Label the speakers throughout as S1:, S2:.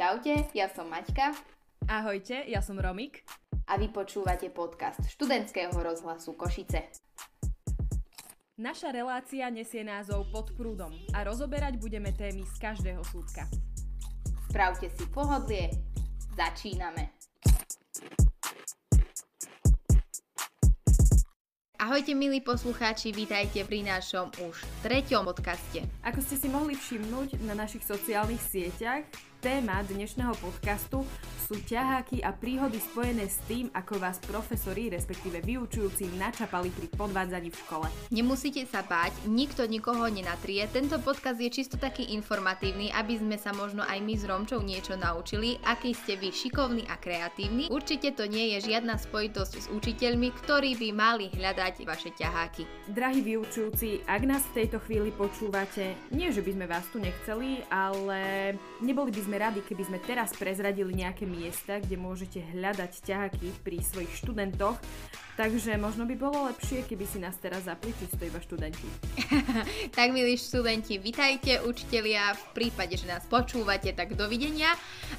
S1: Čaute, ja som Maťka.
S2: Ahojte, ja som Romik.
S1: A vy počúvate podcast študentského rozhlasu Košice.
S2: Naša relácia nesie názov Pod prúdom a rozoberať budeme témy z každého súdka.
S1: Spravte si pohodlie, začíname. Ahojte milí poslucháči, vítajte pri našom už treťom podcaste.
S2: Ako ste si mohli všimnúť na našich sociálnych sieťach, téma dnešného podcastu sú ťaháky a príhody spojené s tým, ako vás profesori, respektíve vyučujúci, načapali pri podvádzaní v škole.
S1: Nemusíte sa báť, nikto nikoho nenatrie. Tento podcast je čisto taký informatívny, aby sme sa možno aj my s Romčou niečo naučili, aký ste vy šikovní a kreatívni. Určite to nie je žiadna spojitosť s učiteľmi, ktorí by mali hľadať vaše ťaháky.
S2: Drahí vyučujúci, ak nás v tejto chvíli počúvate, nie že by sme vás tu nechceli, ale neboli by sme radi, keby sme teraz prezradili nejaké miesta, kde môžete hľadať ťahaky pri svojich študentoch, takže možno by bolo lepšie, keby si nás teraz zapli čisto iba študenti.
S1: tak milí študenti, vitajte učitelia, v prípade, že nás počúvate, tak dovidenia,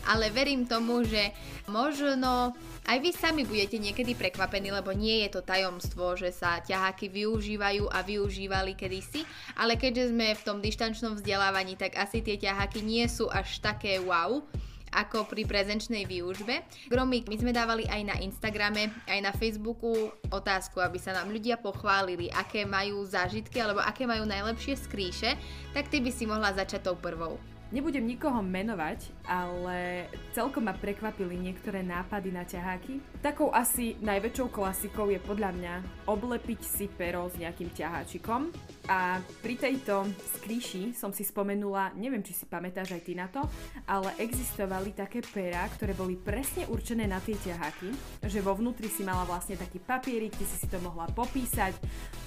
S1: ale verím tomu, že možno aj vy sami budete niekedy prekvapení, lebo nie je to tajomstvo, že sa ťaháky využívajú a využívali kedysi, ale keďže sme v tom dištančnom vzdelávaní, tak asi tie ťaháky nie sú až také wow ako pri prezenčnej výužbe. Gromik, my sme dávali aj na Instagrame, aj na Facebooku otázku, aby sa nám ľudia pochválili, aké majú zážitky alebo aké majú najlepšie skríše, tak ty by si mohla začať tou prvou.
S2: Nebudem nikoho menovať, ale celkom ma prekvapili niektoré nápady na ťaháky. Takou asi najväčšou klasikou je podľa mňa oblepiť si pero s nejakým ťaháčikom. A pri tejto skríši som si spomenula, neviem či si pamätáš aj ty na to, ale existovali také pera, ktoré boli presne určené na tie ťaháky, že vo vnútri si mala vlastne taký papierik, ty si si to mohla popísať,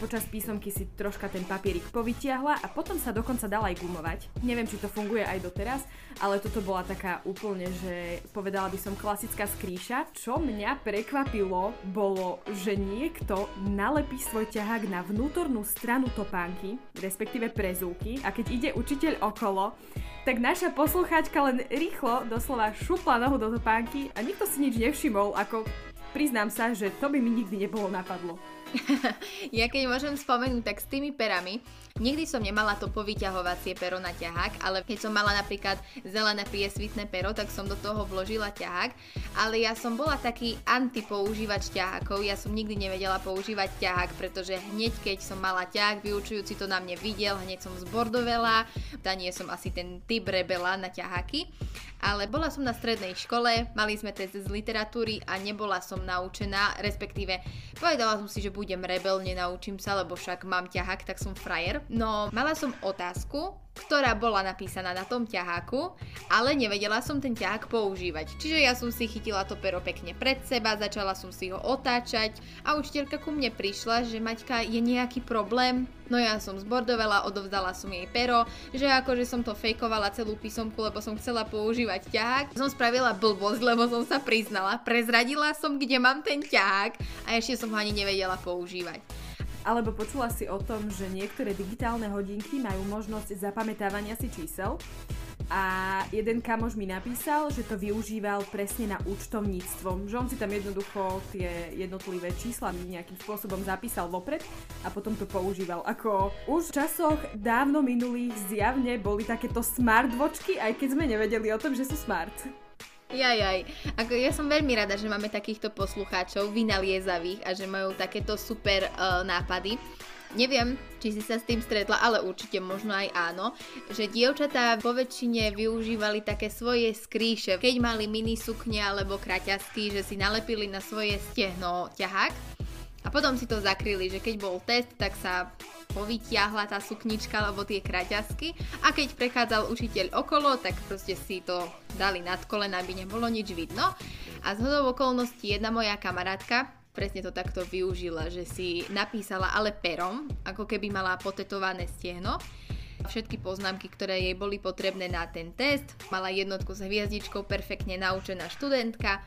S2: počas písomky si troška ten papierik povytiahla a potom sa dokonca dala aj gumovať. Neviem, či to funguje aj doteraz, ale toto bola taká úplne, že povedala by som klasická skríša. Čo mňa prekvapilo, bolo, že niekto nalepí svoj ťahák na vnútornú stranu topánky, respektíve prezúky a keď ide učiteľ okolo, tak naša poslucháčka len rýchlo doslova šupla nohu do topánky a nikto si nič nevšimol, ako priznám sa, že to by mi nikdy nebolo napadlo.
S1: ja keď môžem spomenúť, tak s tými perami, nikdy som nemala to povyťahovacie pero na ťahák, ale keď som mala napríklad zelené priesvitné pero, tak som do toho vložila ťahák, ale ja som bola taký antipoužívač ťahákov, ja som nikdy nevedela používať ťahák, pretože hneď keď som mala ťahák, vyučujúci to na mne videl, hneď som zbordovela, tá nie som asi ten typ rebela na ťaháky, ale bola som na strednej škole, mali sme test z literatúry a nebola som naučená, respektíve povedala som si, že budem rebel, nenaučím sa, lebo však mám ťahák, tak som frajer. No, mala som otázku, ktorá bola napísaná na tom ťaháku, ale nevedela som ten ťahák používať. Čiže ja som si chytila to pero pekne pred seba, začala som si ho otáčať a učiteľka ku mne prišla, že Maťka, je nejaký problém? No ja som zbordovela, odovzdala som jej pero, že akože som to fejkovala celú písomku, lebo som chcela používať ťahák. Som spravila blbosť, lebo som sa priznala, prezradila som, kde mám ten ťahák a ešte som ho ani nevedela používať.
S2: Alebo počula si o tom, že niektoré digitálne hodinky majú možnosť zapamätávania si čísel a jeden kamoš mi napísal, že to využíval presne na účtovníctvo. Že on si tam jednoducho tie jednotlivé čísla nejakým spôsobom zapísal vopred a potom to používal. Ako už v časoch dávno minulých zjavne boli takéto smartwatchky, aj keď sme nevedeli o tom, že sú smart.
S1: Jajaj, ako ja som veľmi rada, že máme takýchto poslucháčov vynaliezavých a že majú takéto super uh, nápady. Neviem, či si sa s tým stretla, ale určite možno aj áno, že dievčatá po väčšine využívali také svoje skrýše, keď mali mini sukne alebo kraťasky, že si nalepili na svoje stehno ťahák a potom si to zakryli, že keď bol test, tak sa povytiahla tá suknička alebo tie kraťasky a keď prechádzal učiteľ okolo, tak proste si to dali nad kolena, aby nebolo nič vidno. A z hodou okolností jedna moja kamarátka presne to takto využila, že si napísala ale perom, ako keby mala potetované stiehno všetky poznámky, ktoré jej boli potrebné na ten test. Mala jednotku s hviezdičkou, perfektne naučená študentka.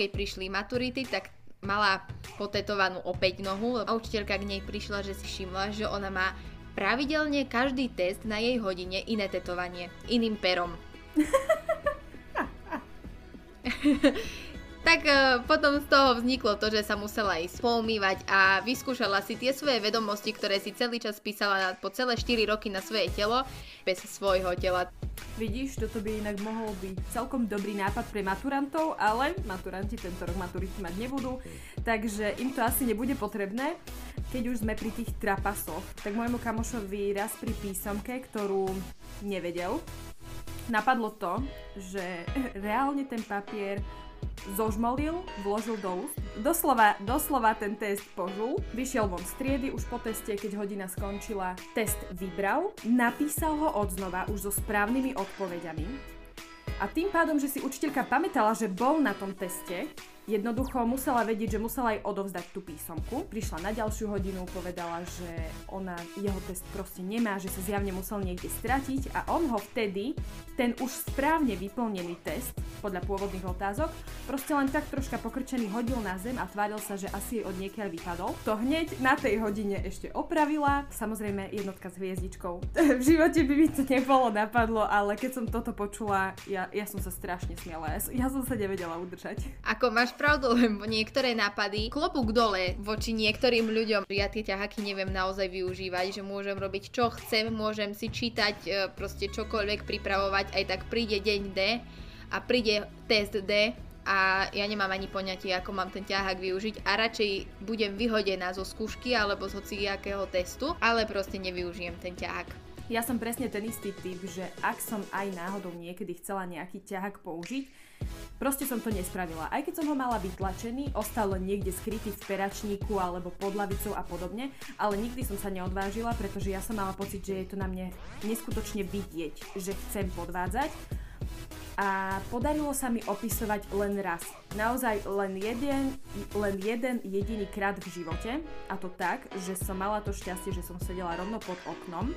S1: Keď prišli maturity, tak mala potetovanú opäť nohu a učiteľka k nej prišla, že si všimla, že ona má pravidelne každý test na jej hodine iné tetovanie, iným perom. tak uh, potom z toho vzniklo to, že sa musela ísť poumývať a vyskúšala si tie svoje vedomosti, ktoré si celý čas písala po celé 4 roky na svoje telo, bez svojho tela.
S2: Vidíš, toto by inak mohol byť celkom dobrý nápad pre maturantov, ale maturanti tento rok maturity mať nebudú, takže im to asi nebude potrebné. Keď už sme pri tých trapasoch, tak môjmu kamošovi raz pri písomke, ktorú nevedel, napadlo to, že reálne ten papier zožmolil, vložil do úst. Doslova, doslova ten test požul, vyšiel von z triedy, už po teste, keď hodina skončila, test vybral, napísal ho odznova už so správnymi odpovediami. A tým pádom, že si učiteľka pamätala, že bol na tom teste, Jednoducho musela vedieť, že musela aj odovzdať tú písomku. Prišla na ďalšiu hodinu, povedala, že ona jeho test proste nemá, že sa zjavne musel niekde stratiť a on ho vtedy, ten už správne vyplnený test, podľa pôvodných otázok, proste len tak troška pokrčený hodil na zem a tváril sa, že asi od niekiaľ vypadol. To hneď na tej hodine ešte opravila, samozrejme jednotka s hviezdičkou. v živote by mi to nebolo napadlo, ale keď som toto počula, ja, ja som sa strašne smiala. Ja, ja som sa nevedela udržať.
S1: Ako máš pravdu, lebo niektoré nápady klobúk dole voči niektorým ľuďom. Ja tie ťahaky neviem naozaj využívať, že môžem robiť čo chcem, môžem si čítať e, proste čokoľvek pripravovať, aj tak príde deň D a príde test D a ja nemám ani poňatie, ako mám ten ťahák využiť a radšej budem vyhodená zo skúšky alebo z hociakého testu, ale proste nevyužijem ten ťahák.
S2: Ja som presne ten istý typ, že ak som aj náhodou niekedy chcela nejaký ťahák použiť, Proste som to nespravila. Aj keď som ho mala vytlačený, ostal niekde skrytý v peračníku alebo pod lavicou a podobne, ale nikdy som sa neodvážila, pretože ja som mala pocit, že je to na mne neskutočne vidieť, že chcem podvádzať. A podarilo sa mi opisovať len raz. Naozaj len jeden, len jeden jediný krát v živote. A to tak, že som mala to šťastie, že som sedela rovno pod oknom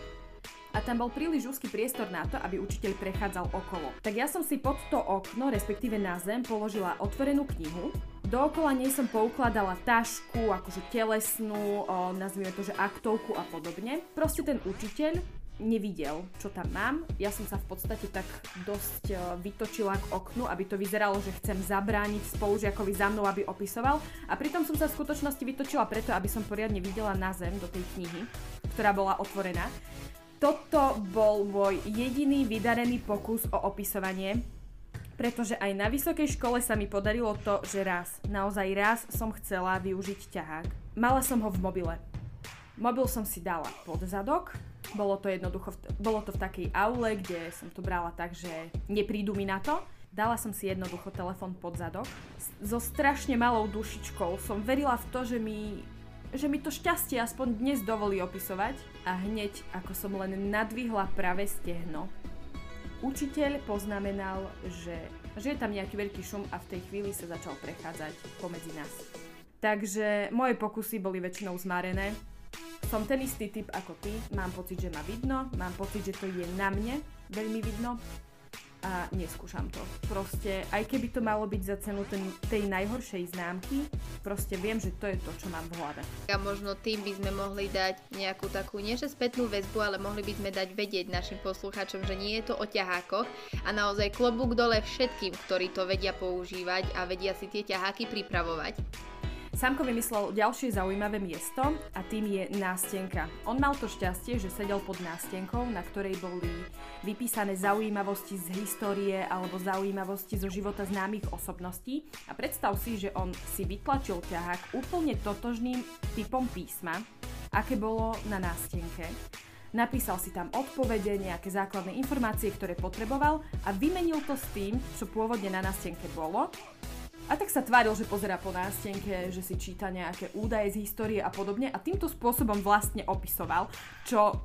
S2: a tam bol príliš úzky priestor na to, aby učiteľ prechádzal okolo. Tak ja som si pod to okno, respektíve na zem, položila otvorenú knihu. Dookola nej som poukladala tašku, akože telesnú, o, nazvime to, že aktovku a podobne. Proste ten učiteľ nevidel, čo tam mám. Ja som sa v podstate tak dosť vytočila k oknu, aby to vyzeralo, že chcem zabrániť spolužiakovi za mnou, aby opisoval. A pritom som sa v skutočnosti vytočila preto, aby som poriadne videla na zem do tej knihy, ktorá bola otvorená toto bol môj jediný vydarený pokus o opisovanie, pretože aj na vysokej škole sa mi podarilo to, že raz, naozaj raz som chcela využiť ťahák. Mala som ho v mobile. Mobil som si dala pod zadok, bolo to jednoducho, bolo to v takej aule, kde som to brala tak, že neprídu mi na to. Dala som si jednoducho telefon pod zadok. So strašne malou dušičkou som verila v to, že mi že mi to šťastie aspoň dnes dovolí opisovať a hneď ako som len nadvihla pravé stehno, učiteľ poznamenal, že, že je tam nejaký veľký šum a v tej chvíli sa začal prechádzať pomedzi nás. Takže moje pokusy boli väčšinou zmarené. Som ten istý typ ako ty, mám pocit, že ma vidno, mám pocit, že to je na mne veľmi vidno a neskúšam to. Proste, aj keby to malo byť za cenu ten, tej najhoršej známky, proste viem, že to je to, čo mám v hlave.
S1: A možno tým by sme mohli dať nejakú takú, nie že spätnú väzbu, ale mohli by sme dať vedieť našim poslucháčom, že nie je to o ťahákoch a naozaj klobúk dole všetkým, ktorí to vedia používať a vedia si tie ťaháky pripravovať.
S2: Samko vymyslel ďalšie zaujímavé miesto a tým je nástenka. On mal to šťastie, že sedel pod nástenkou, na ktorej boli vypísané zaujímavosti z histórie alebo zaujímavosti zo života známych osobností a predstav si, že on si vytlačil ťahák úplne totožným typom písma, aké bolo na nástenke. Napísal si tam odpovede, nejaké základné informácie, ktoré potreboval a vymenil to s tým, čo pôvodne na nástenke bolo a tak sa tváril, že pozera po nástenke, že si číta nejaké údaje z histórie a podobne a týmto spôsobom vlastne opisoval, čo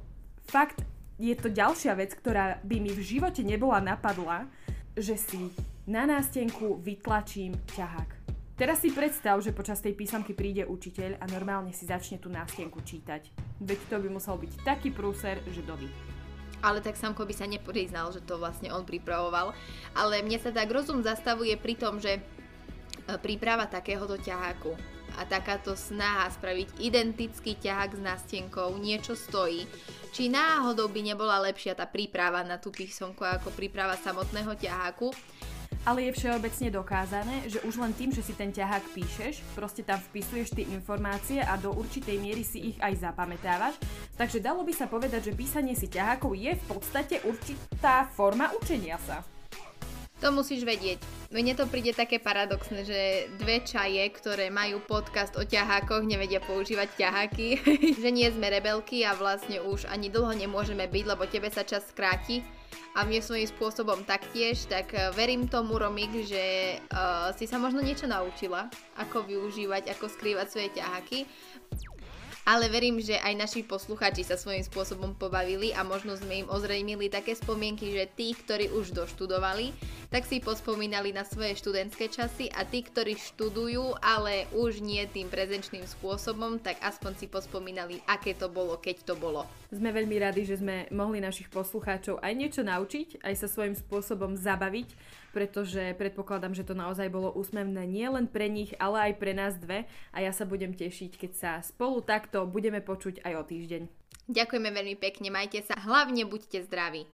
S2: fakt je to ďalšia vec, ktorá by mi v živote nebola napadla, že si na nástenku vytlačím ťahák. Teraz si predstav, že počas tej písomky príde učiteľ a normálne si začne tú nástenku čítať. Veď to by musel byť taký prúser, že doby.
S1: Ale tak Samko by sa nepriznal, že to vlastne on pripravoval. Ale mne sa tak rozum zastavuje pri tom, že príprava takéhoto ťaháku a takáto snaha spraviť identický ťahák s nástenkou niečo stojí, či náhodou by nebola lepšia tá príprava na tú písomku ako príprava samotného ťaháku.
S2: ale je všeobecne dokázané, že už len tým, že si ten ťahák píšeš, proste tam vpisuješ tie informácie a do určitej miery si ich aj zapamätávaš. Takže dalo by sa povedať, že písanie si ťahákov je v podstate určitá forma učenia sa.
S1: To musíš vedieť. Mne to príde také paradoxné, že dve čaje, ktoré majú podcast o ťahákoch, nevedia používať ťaháky, že nie sme rebelky a vlastne už ani dlho nemôžeme byť, lebo tebe sa čas skráti. A mne svojím spôsobom taktiež, tak eh, verím tomu, Romik, že uh, si sa možno niečo naučila, ako využívať, ako skrývať svoje ťaháky. Ale verím, že aj naši posluchači sa svojím spôsobom pobavili a možno sme im ozrejmili také spomienky, že tí, ktorí už doštudovali, tak si pospomínali na svoje študentské časy a tí, ktorí študujú, ale už nie tým prezenčným spôsobom, tak aspoň si pospomínali, aké to bolo, keď to bolo.
S2: Sme veľmi radi, že sme mohli našich poslucháčov aj niečo naučiť, aj sa svojím spôsobom zabaviť pretože predpokladám, že to naozaj bolo úsmevné nielen pre nich, ale aj pre nás dve a ja sa budem tešiť, keď sa spolu takto budeme počuť aj o týždeň.
S1: Ďakujeme veľmi pekne, majte sa, hlavne buďte zdraví.